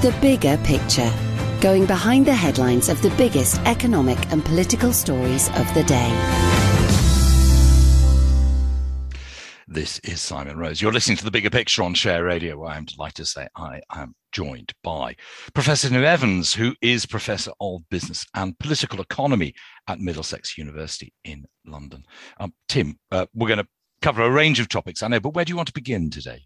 The bigger picture. Going behind the headlines of the biggest economic and political stories of the day. This is Simon Rose. You're listening to the bigger picture on Share Radio, where I'm delighted to say I am joined by Professor New Evans, who is Professor of Business and Political Economy at Middlesex University in London. Um, Tim, uh, we're going to cover a range of topics, I know, but where do you want to begin today?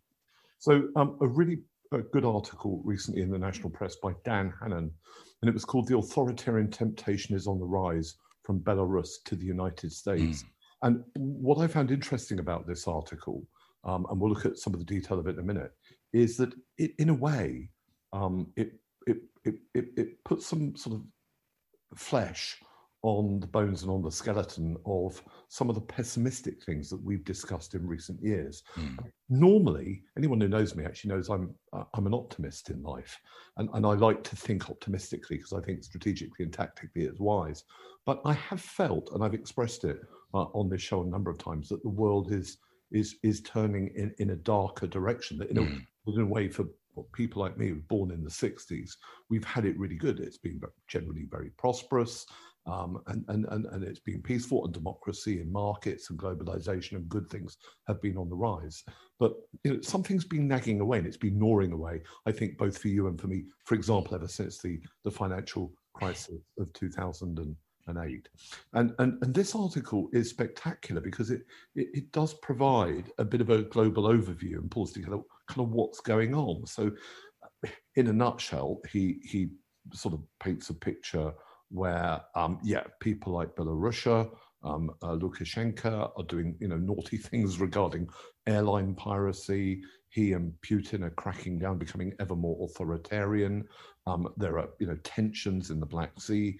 So, um, a really uh, good article recently in the national press by Dan Hannan, and it was called The Authoritarian Temptation is on the Rise from Belarus to the United States. Mm. And what I found interesting about this article, um, and we'll look at some of the detail of it in a minute, is that it, in a way, um, it, it, it, it, it puts some sort of flesh on the bones and on the skeleton of some of the pessimistic things that we've discussed in recent years. Mm. Normally, anyone who knows me actually knows I'm uh, I'm an optimist in life, and, and I like to think optimistically because I think strategically and tactically it's wise. But I have felt, and I've expressed it uh, on this show a number of times, that the world is is is turning in, in a darker direction. That in, mm. a, in a way, for people like me, who were born in the 60s, we've had it really good. It's been generally very prosperous. Um, and, and, and, and it's been peaceful and democracy and markets and globalization and good things have been on the rise. But you know, something's been nagging away and it's been gnawing away, I think, both for you and for me, for example, ever since the, the financial crisis of 2008. And, and, and this article is spectacular because it, it, it does provide a bit of a global overview and pulls together kind of what's going on. So, in a nutshell, he, he sort of paints a picture where, um, yeah, people like Belarusia, um, uh, Lukashenko are doing, you know, naughty things regarding airline piracy. He and Putin are cracking down, becoming ever more authoritarian. Um, there are, you know, tensions in the Black Sea,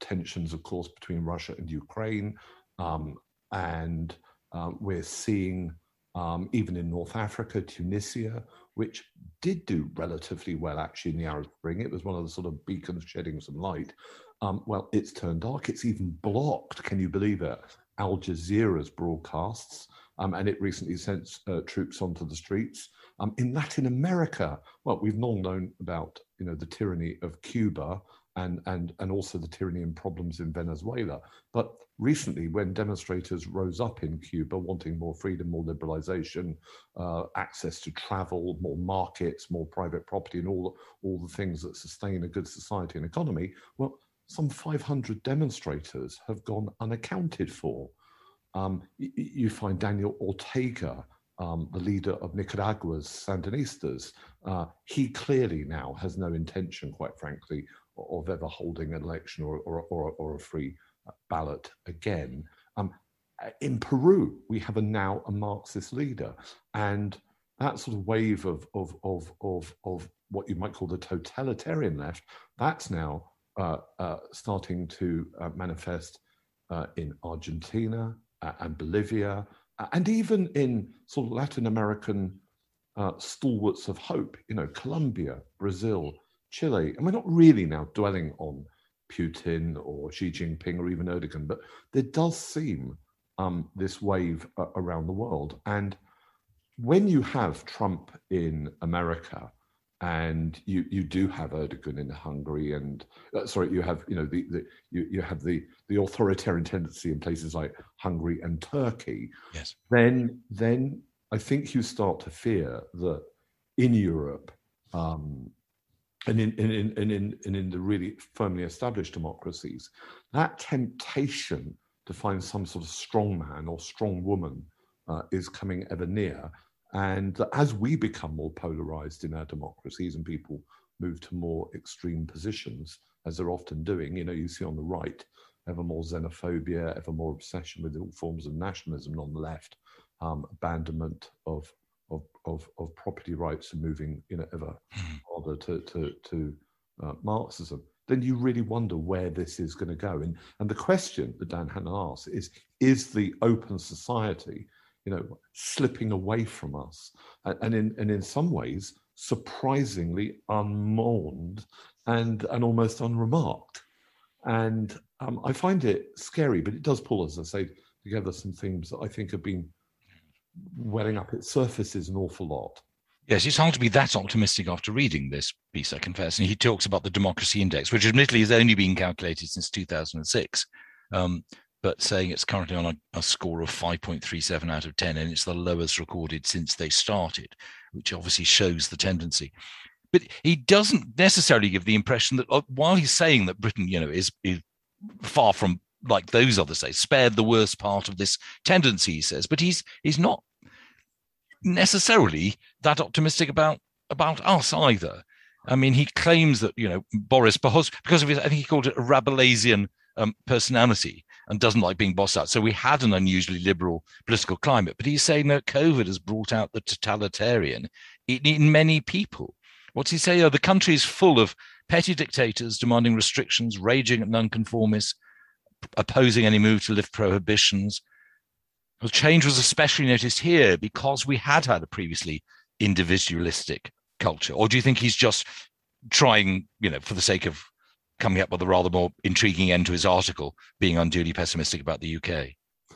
tensions, of course, between Russia and Ukraine, um, and uh, we're seeing um, even in North Africa, Tunisia, which did do relatively well actually in the Arab Spring. It was one of the sort of beacons shedding some light. Um, well, it's turned dark. It's even blocked, can you believe it? Al Jazeera's broadcasts, um, and it recently sent uh, troops onto the streets. Um, in Latin America, well, we've long known about you know the tyranny of Cuba and and and also the tyranny and problems in Venezuela. But recently, when demonstrators rose up in Cuba, wanting more freedom, more liberalization, uh, access to travel, more markets, more private property, and all all the things that sustain a good society and economy, well, some 500 demonstrators have gone unaccounted for. Um, you, find Daniel Ortega, um, the leader of Nicaragua's Sandinistas, uh, he clearly now has no intention, quite frankly, of ever holding an election or, or, or, or a free uh, ballot again. Um, in Peru, we have a now a Marxist leader, and that sort of wave of, of, of, of, of what you might call the totalitarian left, that's now starting to uh, manifest uh, in Argentina uh, and Bolivia, and even in sort of Latin American stalwarts of hope, you know, Colombia, Brazil, Chile. And we're not really now dwelling on Putin or Xi Jinping or even Erdogan, but there does seem um, this wave around the world. And when you have Trump in America, and you you do have Erdogan in Hungary, and uh, sorry, you have you know the, the you, you have the the authoritarian tendency in places like Hungary and Turkey. Yes. Then then I think you start to fear that in Europe. Um, and in, in, in, and in, and in the really firmly established democracies, that temptation to find some sort of strong man or strong woman uh, is coming ever near. And as we become more polarized in our democracies and people move to more extreme positions, as they're often doing, you know, you see on the right ever more xenophobia, ever more obsession with all forms of nationalism, and on the left, um, abandonment of, of, of, of, property rights and moving, you know, ever hmm. harder to, to, to uh, Marxism, then you really wonder where this is going to go. And, and the question that Dan Hannan asks is, is the open society you know, slipping away from us, and in and in some ways surprisingly unmourned and and almost unremarked. And um, I find it scary, but it does pull, as I say, together some themes that I think have been welling up. It surfaces an awful lot. Yes, it's hard to be that optimistic after reading this piece, I confess. And he talks about the democracy index, which admittedly has only been calculated since 2006, um, but saying it's currently on a, a score of 5.37 out of 10, and it's the lowest recorded since they started, which obviously shows the tendency. But he doesn't necessarily give the impression that uh, while he's saying that Britain, you know, is, is far from like those other states, spared the worst part of this tendency, he says, but he's he's not necessarily that optimistic about about us either. I mean, he claims that you know Boris because because of his, I think he called it a Rabelaisian um, personality and doesn't like being bossed out. So we had an unusually liberal political climate, but he's saying that COVID has brought out the totalitarian in, in many people. What's he say? Oh, the country is full of petty dictators demanding restrictions, raging at nonconformists, opposing any move to lift prohibitions. Well, change was especially noticed here because we had had a previously individualistic culture. Or do you think he's just trying, you know, for the sake of coming up with a rather more intriguing end to his article, being unduly pessimistic about the UK?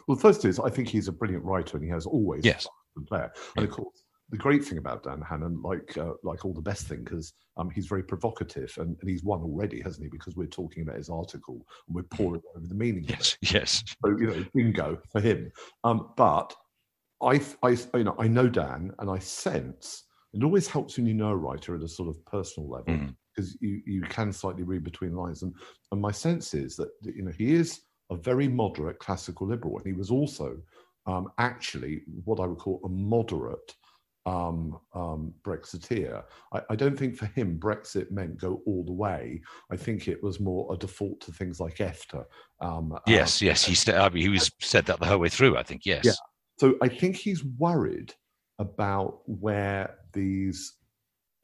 Well, first is I think he's a brilliant writer and he has always yes. there. And of course, the great thing about Dan Hannan, like uh, like all the best thinkers, um, he's very provocative, and, and, he's won already, hasn't he? Because we're talking about his article and we're poring over the meaning. Yes, yes. So you know, bingo for him. Um, but I, I, you know, I know Dan, and I sense it always helps when you know a writer at a sort of personal level because you you can slightly read between lines, and and my sense is that you know he is a very moderate classical liberal, and he was also um, actually what I would call a moderate um, um, Brexiteer. I, I, don't think for him Brexit meant go all the way. I think it was more a default to things like EFTA. Um, yes, yes, he, st- I mean, he was said that the whole way through. I think yes. Yeah. So I think he's worried about where these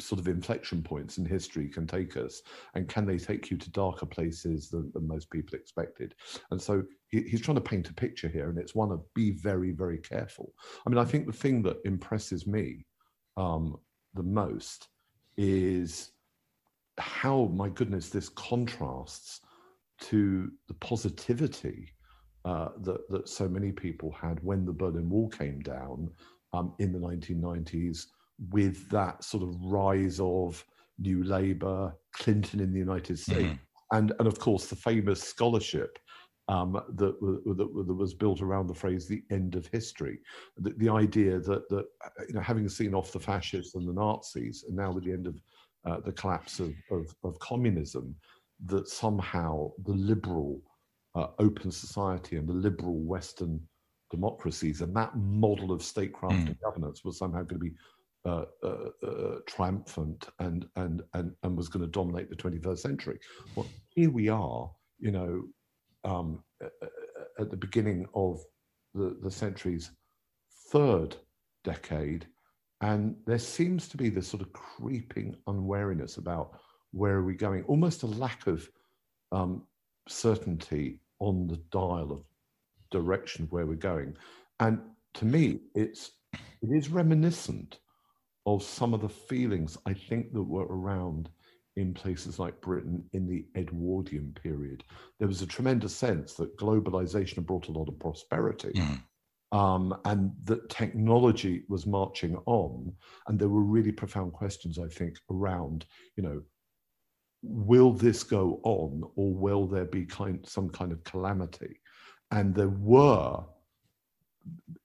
sort of inflection points in history can take us and can they take you to darker places than, than most people expected? And so he, he's trying to paint a picture here and it's one of be very very careful. I mean i think the thing that impresses me um, the most is how my goodness this contrasts to the positivity uh, that, that so many people had when the berlin wall came down um, in the 1990s with that sort of rise of New Labour, Clinton in the United States, mm-hmm. and and of course the famous scholarship um, that, that, that, was built around the phrase "the end of history," the, the, idea that that you know having seen off the fascists and the Nazis, and now with the end of uh, the collapse of, of, of, communism, that somehow the liberal uh, open society and the liberal Western democracies and that model of statecraft mm. and governance was somehow going to be uh, uh, uh, triumphant and, and, and, and was going to dominate the 21st century. Well, here we are, you know, um, at the beginning of the, the century's third decade, and there seems to be this sort of creeping unwariness about where are we going, almost a lack of um, certainty on the dial of direction of where we're going. And to me, it's it is reminiscent of some of the feelings I think that were around in places like Britain in the Edwardian period. There was a tremendous sense that globalization brought a lot of prosperity. Mm. Um, and that technology was marching on, and there were really profound questions, I think, around, you know, will this go on, or will there be kind some kind of calamity? And there were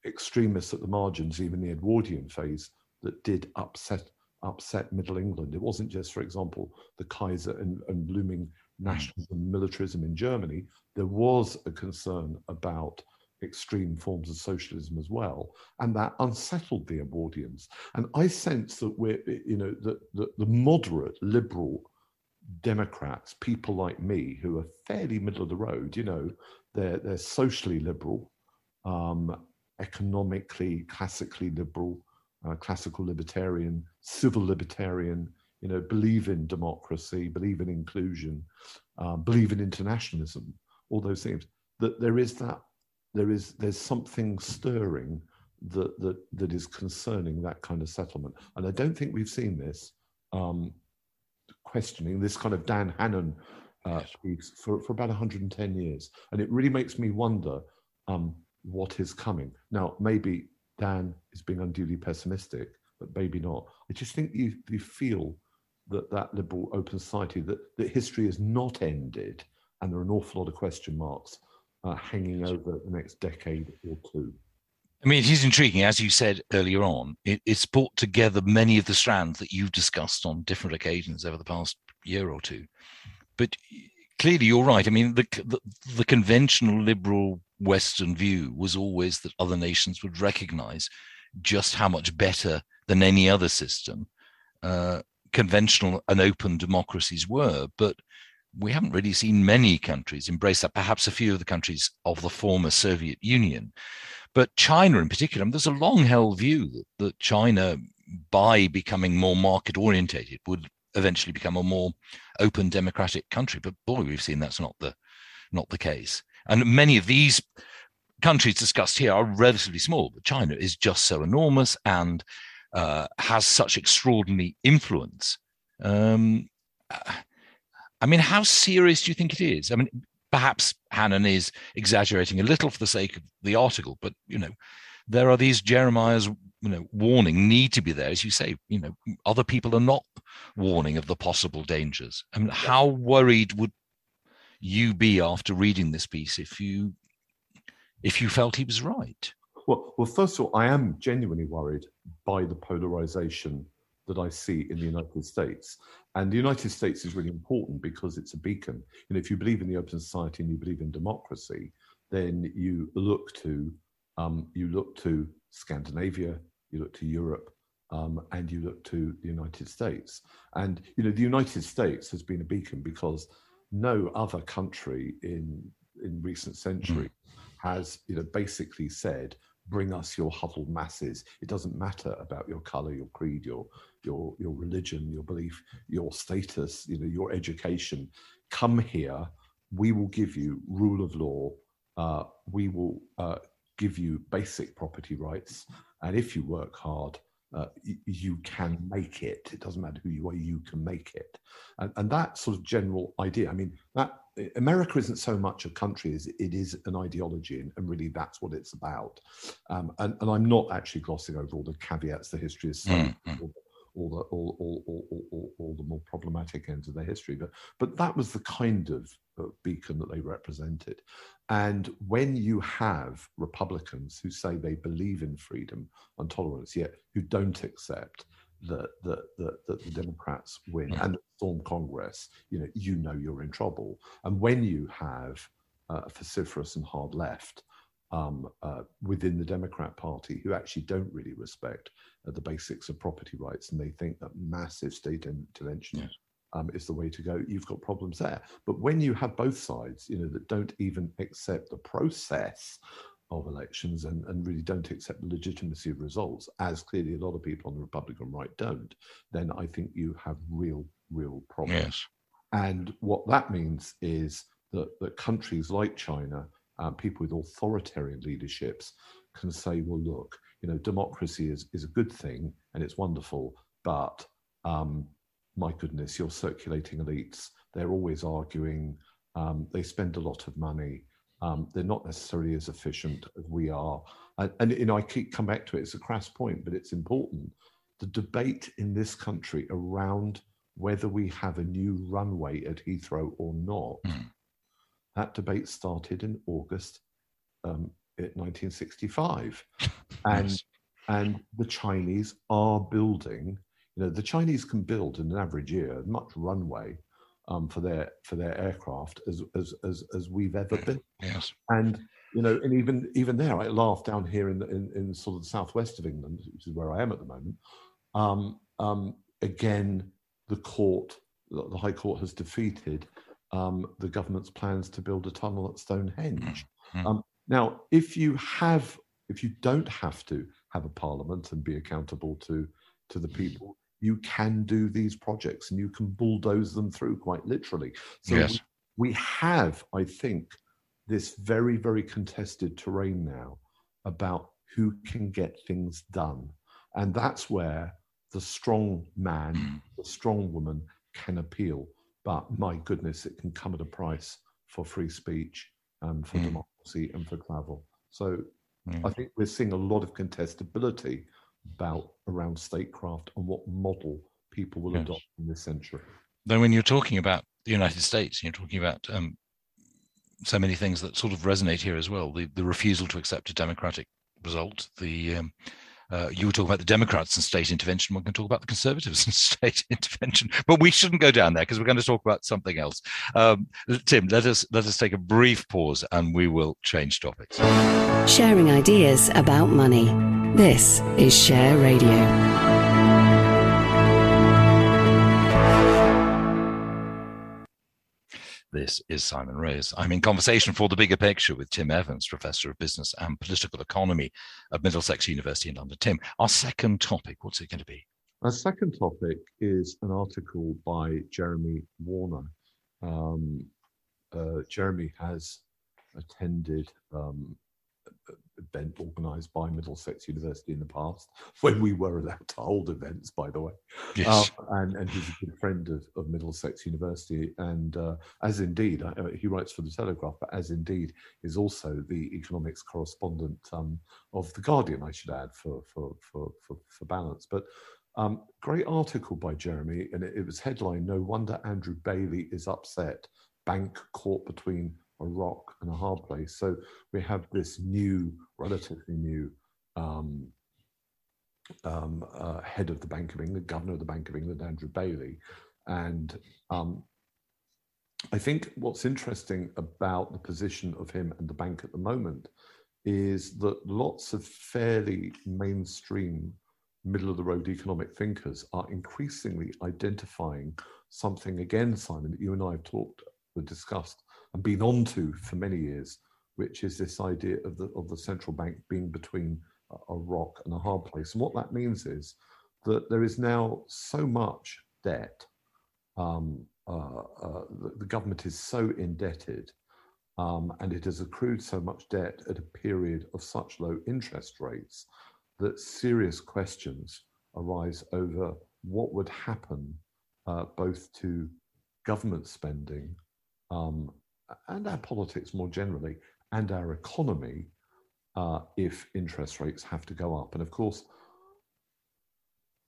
extremists at the margins, even the Edwardian phase, that did upset upset Middle England. It wasn't just, for example, the Kaiser and, and looming nationalism, militarism in Germany. There was a concern about extreme forms of socialism as well, and that unsettled the Edwardians. And I sense that we're, you know, that the, the moderate liberal Democrats, people like me, who are fairly middle of the road, you know, they're they're socially liberal, um, economically, classically liberal, uh, classical libertarian, civil libertarian, you know, believe in democracy, believe in inclusion, uh, believe in internationalism, all those things. That there is that, there is there's something stirring that that that is concerning that kind of settlement, and I don't think we've seen this um, questioning this kind of Dan Hannan uh, for for about 110 years, and it really makes me wonder um, what is coming now. Maybe Dan is being unduly pessimistic, but maybe not. I just think you, you feel that that liberal open society, that, that history is not ended, and there are an awful lot of question marks uh, hanging over the next decade or two. I mean, it is intriguing, as you said earlier on. It, it's brought together many of the strands that you've discussed on different occasions over the past year or two. But clearly, you're right. I mean, the, the, the conventional liberal Western view was always that other nations would recognise just how much better than any other system uh, conventional and open democracies were. But we haven't really seen many countries embrace that, perhaps a few of the countries of the former Soviet Union. But China, in particular, there's a long held view that, that China, by becoming more market orientated, would eventually become a more open democratic country. But boy, we've seen that's not the not the case. And many of these countries discussed here are relatively small, but China is just so enormous and uh, has such extraordinary influence. Um, I mean, how serious do you think it is? I mean, perhaps Hannan is exaggerating a little for the sake of the article, but you know, there are these Jeremiah's you know warning need to be there, as you say. You know, other people are not warning of the possible dangers. I mean, how worried would you be after reading this piece if you if you felt he was right? Well, well, first of all, I am genuinely worried by the polarization that I see in the United States. And the United States is really important because it's a beacon. And if you believe in the open society and you believe in democracy, then you look to um, you look to Scandinavia, you look to Europe, um, and you look to the United States. And you know the United States has been a beacon because no other country in in recent century mm. has you know basically said bring us your huddled masses. It doesn't matter about your color, your creed, your your your religion, your belief, your status, you know, your education. Come here. We will give you rule of law. Uh, we will uh, give you basic property rights, and if you work hard, uh, you can make it. It doesn't matter who you are, you can make it. And, and, that sort of general idea, I mean, that America isn't so much a country as it is an ideology, and, and really that's what it's about. Um, and, and, I'm not actually glossing over all the caveats, the history is so, mm-hmm. All, the, all, all, all, all, the more problematic ends of their history. But, but that was the kind of uh, beacon that they represented. And when you have Republicans who say they believe in freedom and tolerance, yet who don't accept that, that, that, that the Democrats win and storm Congress, you know, you know you're in trouble. And when you have uh, a vociferous and hard left um, uh, within the Democrat Party who actually don't really respect uh, the basics of property rights and they think that massive state intervention yes um, is the way to go, you've got problems there. But when you have both sides, you know, that don't even accept the process of elections and, and really don't accept the legitimacy of results, as clearly a lot of people on the Republican right don't, then I think you have real, real problems. Yes. And what that means is that, that countries like China, um, people with authoritarian leaderships, can say, well, look, you know, democracy is, is a good thing and it's wonderful, but um, my goodness, your circulating elites, they're always arguing. Um, they spend a lot of money. Um, they're not necessarily as efficient as we are. And, and, you know, I keep come back to it. It's a crass point, but it's important. The debate in this country around whether we have a new runway at Heathrow or not, mm. That debate started in August um, 1965. and, and the Chinese are building you know, the Chinese can build in an average year much runway um, for their for their aircraft as as as, as we've ever been. Yes. And you know, and even even there, I laugh down here in, in in sort of the southwest of England, which is where I am at the moment. Um, um, again, the court, the High Court has defeated um, the government's plans to build a tunnel at Stonehenge. Mm-hmm. now, if you have, if you don't have to have a parliament and be accountable to to the people, you can do these projects and you can bulldoze them through quite literally. So yes. we, we have, I think, this very, very contested terrain now about who can get things done. And that's where the strong man, mm. the strong woman can appeal. But my goodness, it can come at a price for free speech and for mm. democracy and for travel. So mm. I think we're seeing a lot of contestability about around statecraft and what model people will yes. adopt in this century. Then, when you're talking about the United States, you're talking about um, so many things that sort of resonate here as well. The the refusal to accept a democratic result, the um, uh, you were talking about the Democrats and state intervention. One can talk about the Conservatives and state intervention, but we shouldn't go down there because we're going to talk about something else. Um, Tim, let us let us take a brief pause and we will change topics. Sharing ideas about money. This is Share Radio. This is Simon Rose. I'm in conversation for the bigger picture with Tim Evans, Professor of Business and Political Economy at Middlesex University in London. Tim, our second topic, what's it going to be? Our second topic is an article by Jeremy Warner. Um, uh, Jeremy has attended um, event organised by Middlesex University in the past, when we were allowed to hold events, by the way. Yes. Uh, and, and he's a good friend of, of Middlesex University. And uh, as indeed, uh, he writes for The Telegraph, but as indeed is also the economics correspondent um, of The Guardian, I should add, for, for, for, for, for balance. But um, great article by Jeremy, and it, it was headline No Wonder Andrew Bailey is upset. Bank caught between a rock and a hard place. So we have this new, relatively new um, um, uh, head of the Bank of England, governor of the Bank of England, Andrew Bailey. And um, I think what's interesting about the position of him and the bank at the moment is that lots of fairly mainstream middle of the road economic thinkers are increasingly identifying something again, Simon, that you and I have talked discussed and been onto for many years, which is this idea of the of the central bank being between a rock and a hard place. And what that means is that there is now so much debt. Um, uh, uh, the, the, government is so indebted, um, and it has accrued so much debt at a period of such low interest rates that serious questions arise over what would happen uh, both to government spending um, and our politics more generally and our economy uh, if interest rates have to go up. And of course,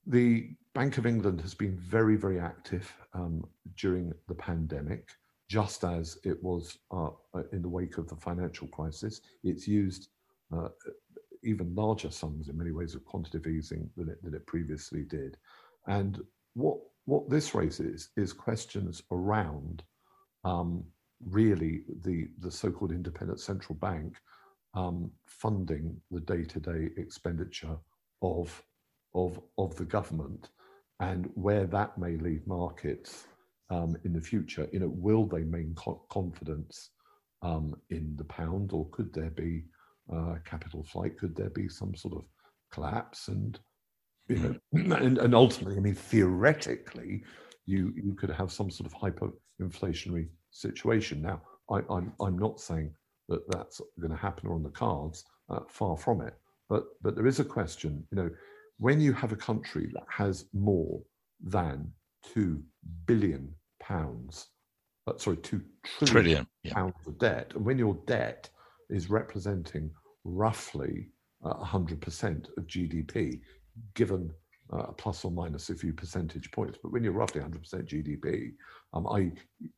the Bank of England has been very, very active um, during the pandemic, just as it was uh, in the wake of the financial crisis. It's used uh, even larger sums in many ways of quantitative easing than it, than it previously did. And what, what this raises is questions around um, really the, the so-called independent central bank um, funding the day-to-day expenditure of, of, of the government and where that may leave markets um, in the future. You know, will they maintain co- confidence um, in the pound or could there be uh, capital flight? Could there be some sort of collapse? And, you know, and, and ultimately, I mean, theoretically, you, you could have some sort of hyperinflationary situation. Now, I, I'm, I'm not saying that that's going to happen or on the cards, uh, far from it. But, but there is a question, you know, when you have a country that has more than two billion pounds, uh, sorry, two trillion, trillion yeah. pounds of debt, and when your debt is representing roughly uh, 100% of GDP, given uh, plus or minus a few percentage points. But when you're roughly 100% GDP, um, I,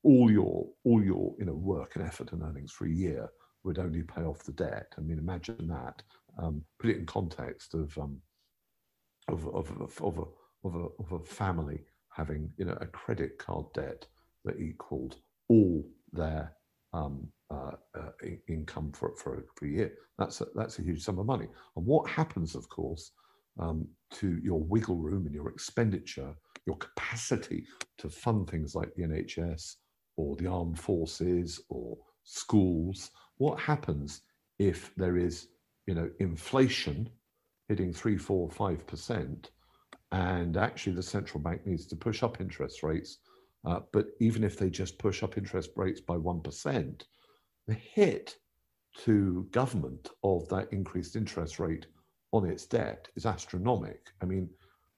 all your all your you know work and effort and earnings for a year would only pay off the debt. I mean, imagine that. Um, put it in context of, um, of, of, of, of, a, of, a, of a family having you know a credit card debt that equaled all their um, uh, uh, income for, for, for a year. That's a, that's a huge sum of money. And what happens, of course, um, to your wiggle room and your expenditure, your capacity to fund things like the NHS or the armed forces or schools. What happens if there is, you know, inflation hitting three, four, five percent, and actually the central bank needs to push up interest rates? Uh, but even if they just push up interest rates by one percent, the hit to government of that increased interest rate on its debt is astronomical. I mean,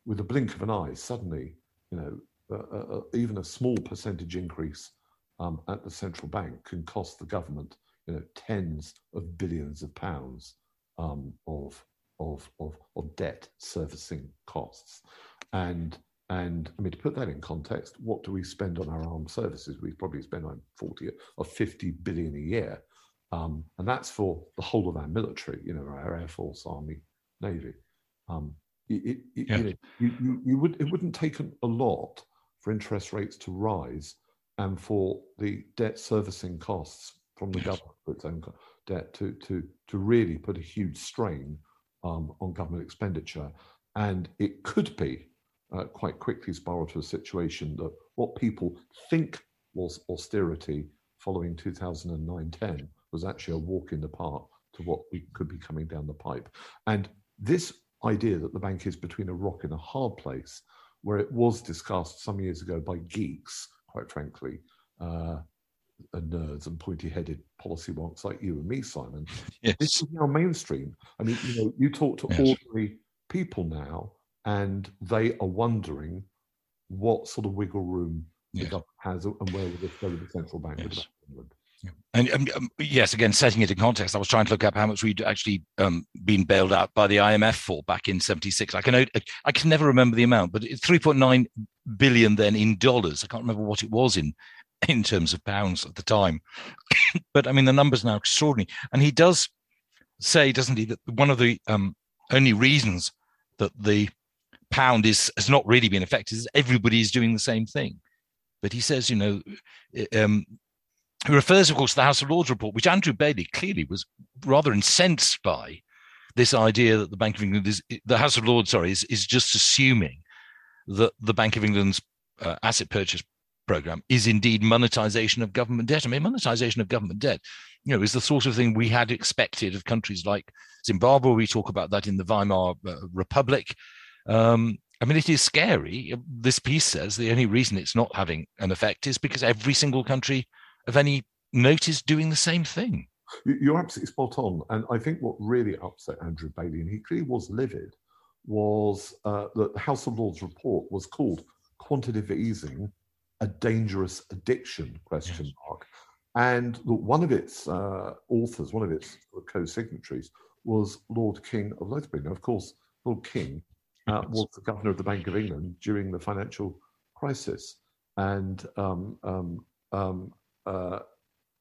with a blink of an eye, suddenly, you know, even a small percentage increase um, at the central bank can cost the government, you know, tens of billions of pounds um, of, of, of, of debt servicing costs. And and I mean, to put that in context, what do we spend on our armed services? We probably spend like 40 or 50 billion a year. Um, and that's for the whole of our military, you know, our Air Force, Army, Navy. Um, it, it, yeah. you, you, you, would, it wouldn't take a lot for interest rates to rise and for the debt servicing costs from the yes. government for its own debt to, to, to really put a huge strain um, on government expenditure. And it could be uh, quite quickly spiral to a situation that what people think was austerity following 2009-10 was actually a walk in the park to what we could be coming down the pipe. And this idea that the bank is between a rock and a hard place, where it was discussed some years ago by geeks, quite frankly, uh, and nerds and pointy-headed policy wonks like you and me, Simon. Yes. This is now mainstream. I mean, you know, you talk to yes. ordinary people now, and they are wondering what sort of wiggle room yes. the government has and where will this go with the central bank yes. And um, um, yes, again, setting it in context, I was trying to look up how much we'd actually um, been bailed out by the IMF for back in '76. I can I can never remember the amount, but it's 3.9 billion then in dollars. I can't remember what it was in in terms of pounds at the time. but I mean, the numbers now extraordinary. And he does say, doesn't he, that one of the um, only reasons that the pound is has not really been affected is everybody is doing the same thing. But he says, you know, um, he refers, of course, to the House of Lords report, which Andrew Bailey clearly was rather incensed by this idea that the Bank of England is the House of Lords, sorry, is, is just assuming that the Bank of England's uh, asset purchase program is indeed monetization of government debt. I mean, monetization of government debt, you know, is the sort of thing we had expected of countries like Zimbabwe. We talk about that in the Weimar uh, Republic. Um, I mean, it is scary. This piece says the only reason it's not having an effect is because every single country of any notice doing the same thing. You're absolutely spot on. And I think what really upset Andrew Bailey, and he clearly was livid, was uh, that the House of Lords report was called Quantitative Easing, a Dangerous Addiction, question yes. mark. And one of its uh, authors, one of its co-signatories, was Lord King of Lothbury. Now, of course, Lord King uh, was the governor of the Bank of England during the financial crisis, and um, um, um, uh,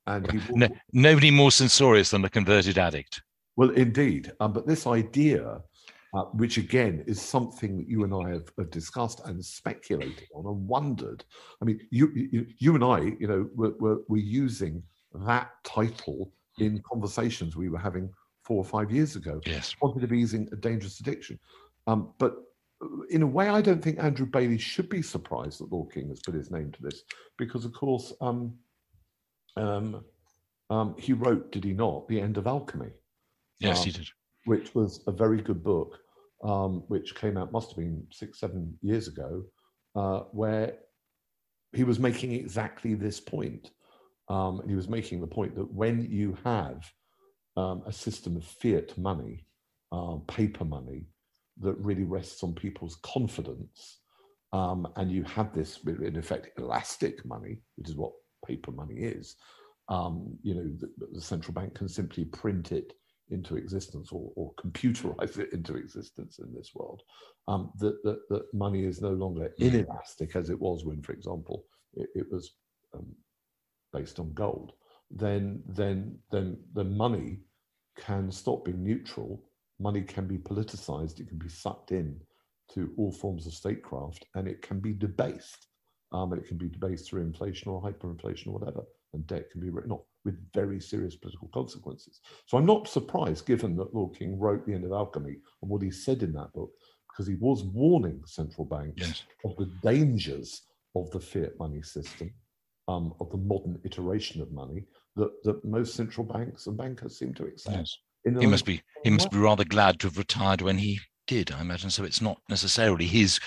and no, nobody more censorious than a converted addict. Well, indeed, um, but this idea, uh, which again is something that you and I have, have, discussed and speculated on and wondered. I mean, you you, you and I, you know, were, were, were using that title in conversations we were having four or five years ago. Yes, quantitative easing, a dangerous addiction. Um, but in a way, I don't think Andrew Bailey should be surprised that Lord King has put his name to this, because of course, um, um, um, he wrote, did he not, The End of Alchemy? Yes, he um, did. Which was a very good book, um, which came out, must have been six, seven years ago, uh, where he was making exactly this point. Um, and he was making the point that when you have a system of fiat money, uh, paper money, that really rests on people's confidence. Um, and you have this, in effect, elastic money, which is what paper money is. Um, you know, the, the, central bank can simply print it into existence or, or computerize it into existence in this world. Um, that, that, that money is no longer inelastic as it was when, for example, it, it was um, based on gold. Then, then, then the money can stop being neutral money can be politicized, it can be sucked in to all forms of statecraft, and it can be debased. Um, and it can be debased through inflation or hyperinflation or whatever, and debt can be written off with very serious political consequences. So I'm not surprised, given that Lord King wrote The End of Alchemy and what he said in that book, because he was warning central banks yes. of the dangers of the fiat money system, um, of the modern iteration of money that, that most central banks and bankers seem to accept. Yes he must be he must be rather glad to have retired when he did, I imagine. So it's not necessarily his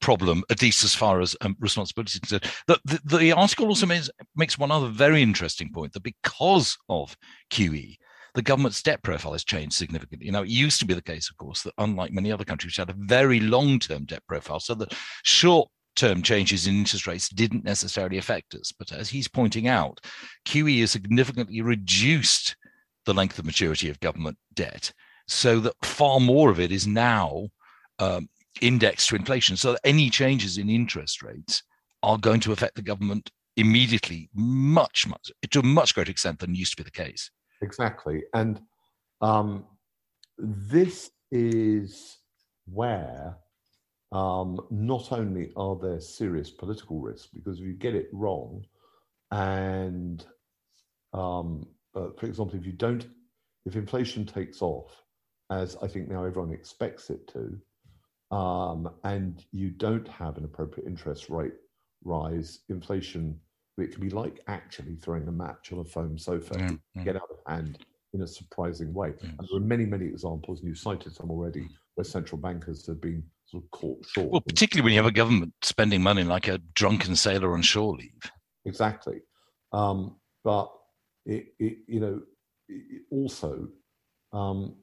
problem, at least as far as um, responsibility is concerned. The, the, the, article also makes, makes one other very interesting point that because of QE, the government's debt profile has changed significantly. Now, it used to be the case, of course, that unlike many other countries, which had a very long term debt profile, so that short term changes in interest rates didn't necessarily affect us. But as he's pointing out, QE has significantly reduced the length of maturity of government debt so that far more of it is now um, indexed to inflation. So any changes in interest rates are going to affect the government immediately, much, much to a much greater extent than used to be the case. Exactly, and um, this is where um, not only are there serious political risks, because if you get it wrong, and um, uh, for example, if you don't, if inflation takes off, as I think now everyone expects it to, um, and you don't have an appropriate interest rate rise, inflation, it can be like actually throwing a match on a foam sofa, yeah, yeah. get out of hand in a surprising way. Yes. And there are many, many examples, and you cited some already, where central bankers have been sort of caught short. Well, particularly when you have a government spending money like a drunken sailor on shore leave. Exactly. Um, but it, it, you know, it also um,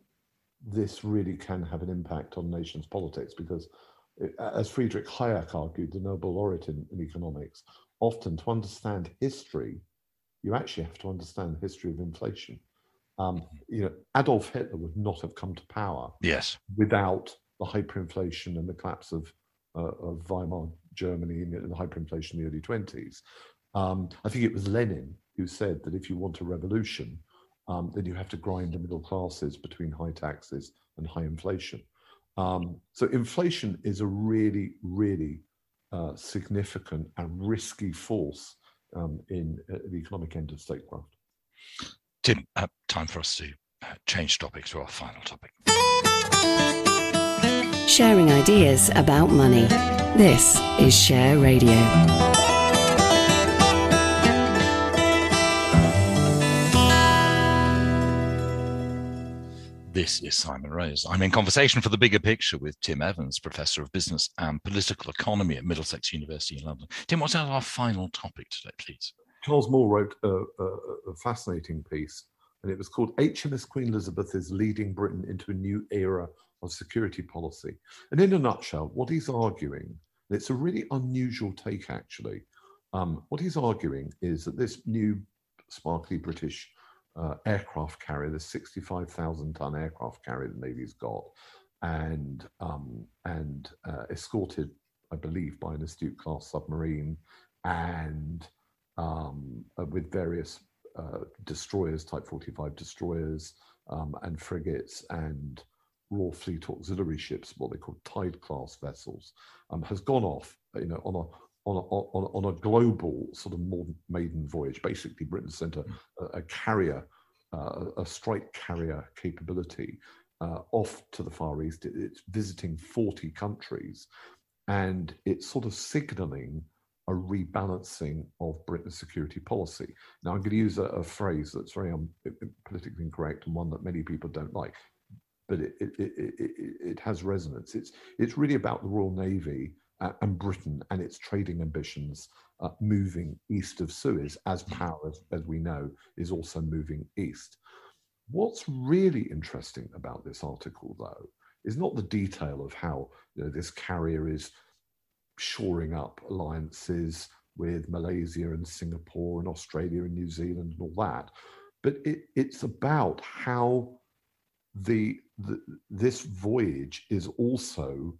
this really can have an impact on nations' politics because, as Friedrich Hayek argued, the Nobel laureate in, in economics, often to understand history, you actually have to understand the history of inflation. Um, you know, Adolf Hitler would not have come to power yes. without the hyperinflation and the collapse of, uh, of Weimar Germany and the hyperinflation in the early 20s. Um, I think it was Lenin who said that if you want a revolution, um, then you have to grind the middle classes between high taxes and high inflation. Um, so inflation is a really, really uh, significant and risky force um, in uh, the economic end of statecraft. Tim, uh, time for us to uh, change topic to our final topic. Sharing ideas about money. This is Share Radio. Is Simon Rose. I'm in conversation for the bigger picture with Tim Evans, Professor of Business and Political Economy at Middlesex University in London. Tim, what's our final topic today, please? Charles Moore wrote a, a, a fascinating piece, and it was called HMS Queen Elizabeth is Leading Britain into a New Era of Security Policy. And in a nutshell, what he's arguing, it's a really unusual take actually, um, what he's arguing is that this new sparkly British uh, aircraft carrier, the 65,000 ton aircraft carrier the Navy's got, and um, and uh, escorted, I believe, by an astute class submarine, and um, uh, with various uh, destroyers, Type 45 destroyers, um, and frigates, and Royal Fleet auxiliary ships, what they call Tide class vessels, um, has gone off, you know, on a on a, on, on a global sort of more maiden voyage. Basically, Britain sent a, a carrier, uh, a strike carrier capability uh, off to the Far East. It's visiting 40 countries and it's sort of signaling a rebalancing of Britain's security policy. Now, I'm going to use a, a phrase that's very um, politically incorrect and one that many people don't like, but it, it, it, it, has resonance. It's, it's really about the Royal Navy uh, and Britain and its trading ambitions uh, moving east of Suez, as mm. power, as, as we know, is also moving east. What's really interesting about this article, though, is not the detail of how you know, this carrier is shoring up alliances with Malaysia and Singapore and Australia and New Zealand and all that, but it, it's about how the, the, this voyage is also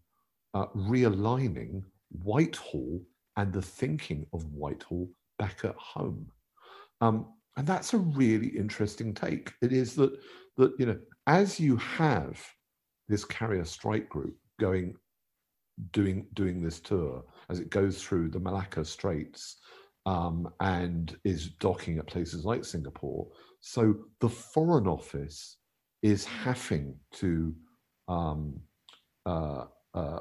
uh, realigning Whitehall and the thinking of Whitehall back at home. Um, and that's a really interesting take. It is that that you know, as you have this carrier strike group going doing doing this tour as it goes through the Malacca Straits um, and is docking at places like Singapore. So the Foreign Office is having to um, uh, uh,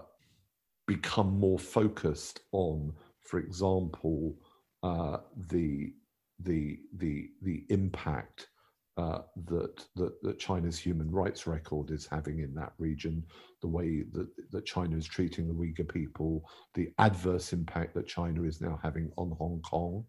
become more focused on, for example, uh, the the the the impact uh, that, that that China's human rights record is having in that region, the way that that China is treating the Uyghur people, the adverse impact that China is now having on Hong Kong.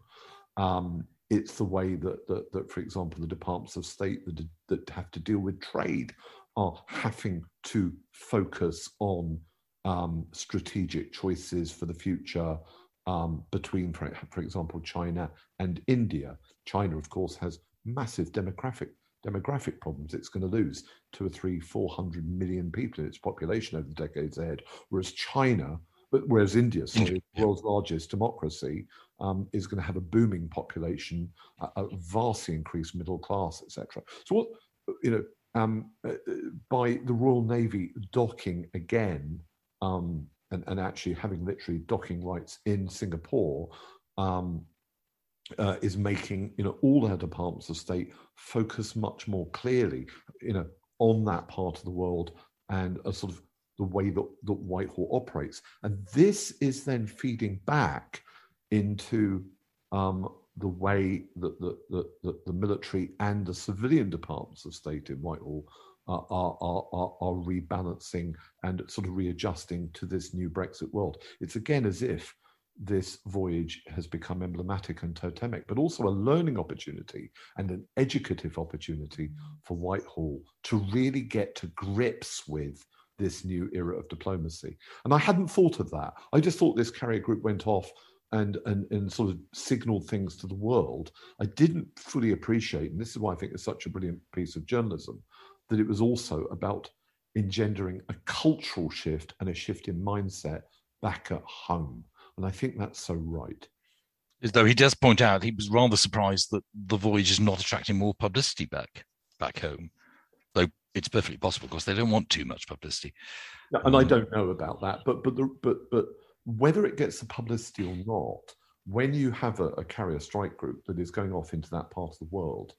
Um, it's the way that, that, that, for example, the departments of state that, that have to deal with trade are having to focus on um, strategic choices for the future um, between, for, for example, China and India. China, of course, has massive demographic demographic problems. It's going to lose two or three, four hundred million people in its population over the decades ahead, whereas China, but whereas India, sorry, the world's largest democracy, um, is going to have a booming population, a, a vastly increased middle class, etc. So what you know, um, uh, by the Royal Navy docking again um, and, and, actually having literally docking rights in Singapore. Um, uh, is making you know all our departments of state focus much more clearly you know on that part of the world and a sort of the way that, that Whitehall operates. And this is then feeding back into um, the way that the, the, the, military and the civilian departments of state in Whitehall are, are, are, are rebalancing and sort of readjusting to this new Brexit world. It's again as if this voyage has become emblematic and totemic, but also a learning opportunity and an educative opportunity for Whitehall to really get to grips with this new era of diplomacy. And I hadn't thought of that. I just thought this carrier group went off and, and, and sort of signaled things to the world. I didn't fully appreciate, and this is why I think it's such a brilliant piece of journalism, that it was also about engendering a cultural shift and a shift in mindset back at home. And I think that's so right. As Though he does point out he was rather surprised that the voyage is not attracting more publicity back back home. Though it's perfectly possible because they don't want too much publicity. and I um, don't know about that, but but the, but but whether it gets the publicity or not, when you have a, a, carrier strike group that is going off into that part of the world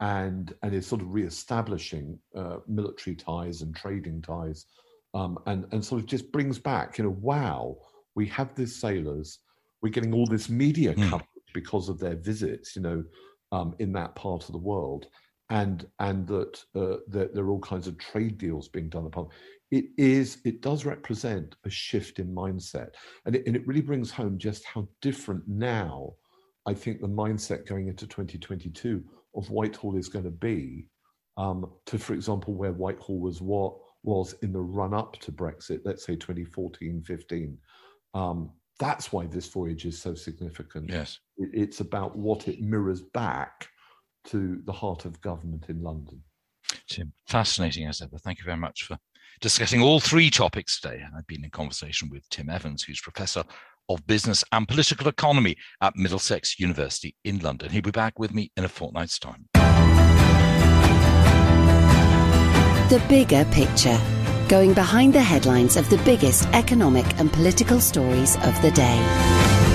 and and is sort of re-establishing uh, military ties and trading ties, um, and and sort of just brings back, you know, wow, we have these sailors, we're getting all this media mm. coverage because of their visits, you know, um, in that part of the world, and and that uh, there, there, are all kinds of trade deals being done upon it is it does represent a shift in mindset and it, and it really brings home just how different now i think the mindset going into 2022 of whitehall is going to be um, to for example where whitehall was what was in the run up to brexit let's say 2014 15 um, that's why this voyage is so significant yes it's about what it mirrors back to the heart of government in london Tim, fascinating as ever. Thank you very much for discussing all three topics today. I've been in conversation with Tim Evans, who's Professor of Business and Political Economy at Middlesex University in London. He'll be back with me in a fortnight's time. The bigger picture, going behind the headlines of the biggest economic and political stories of the day.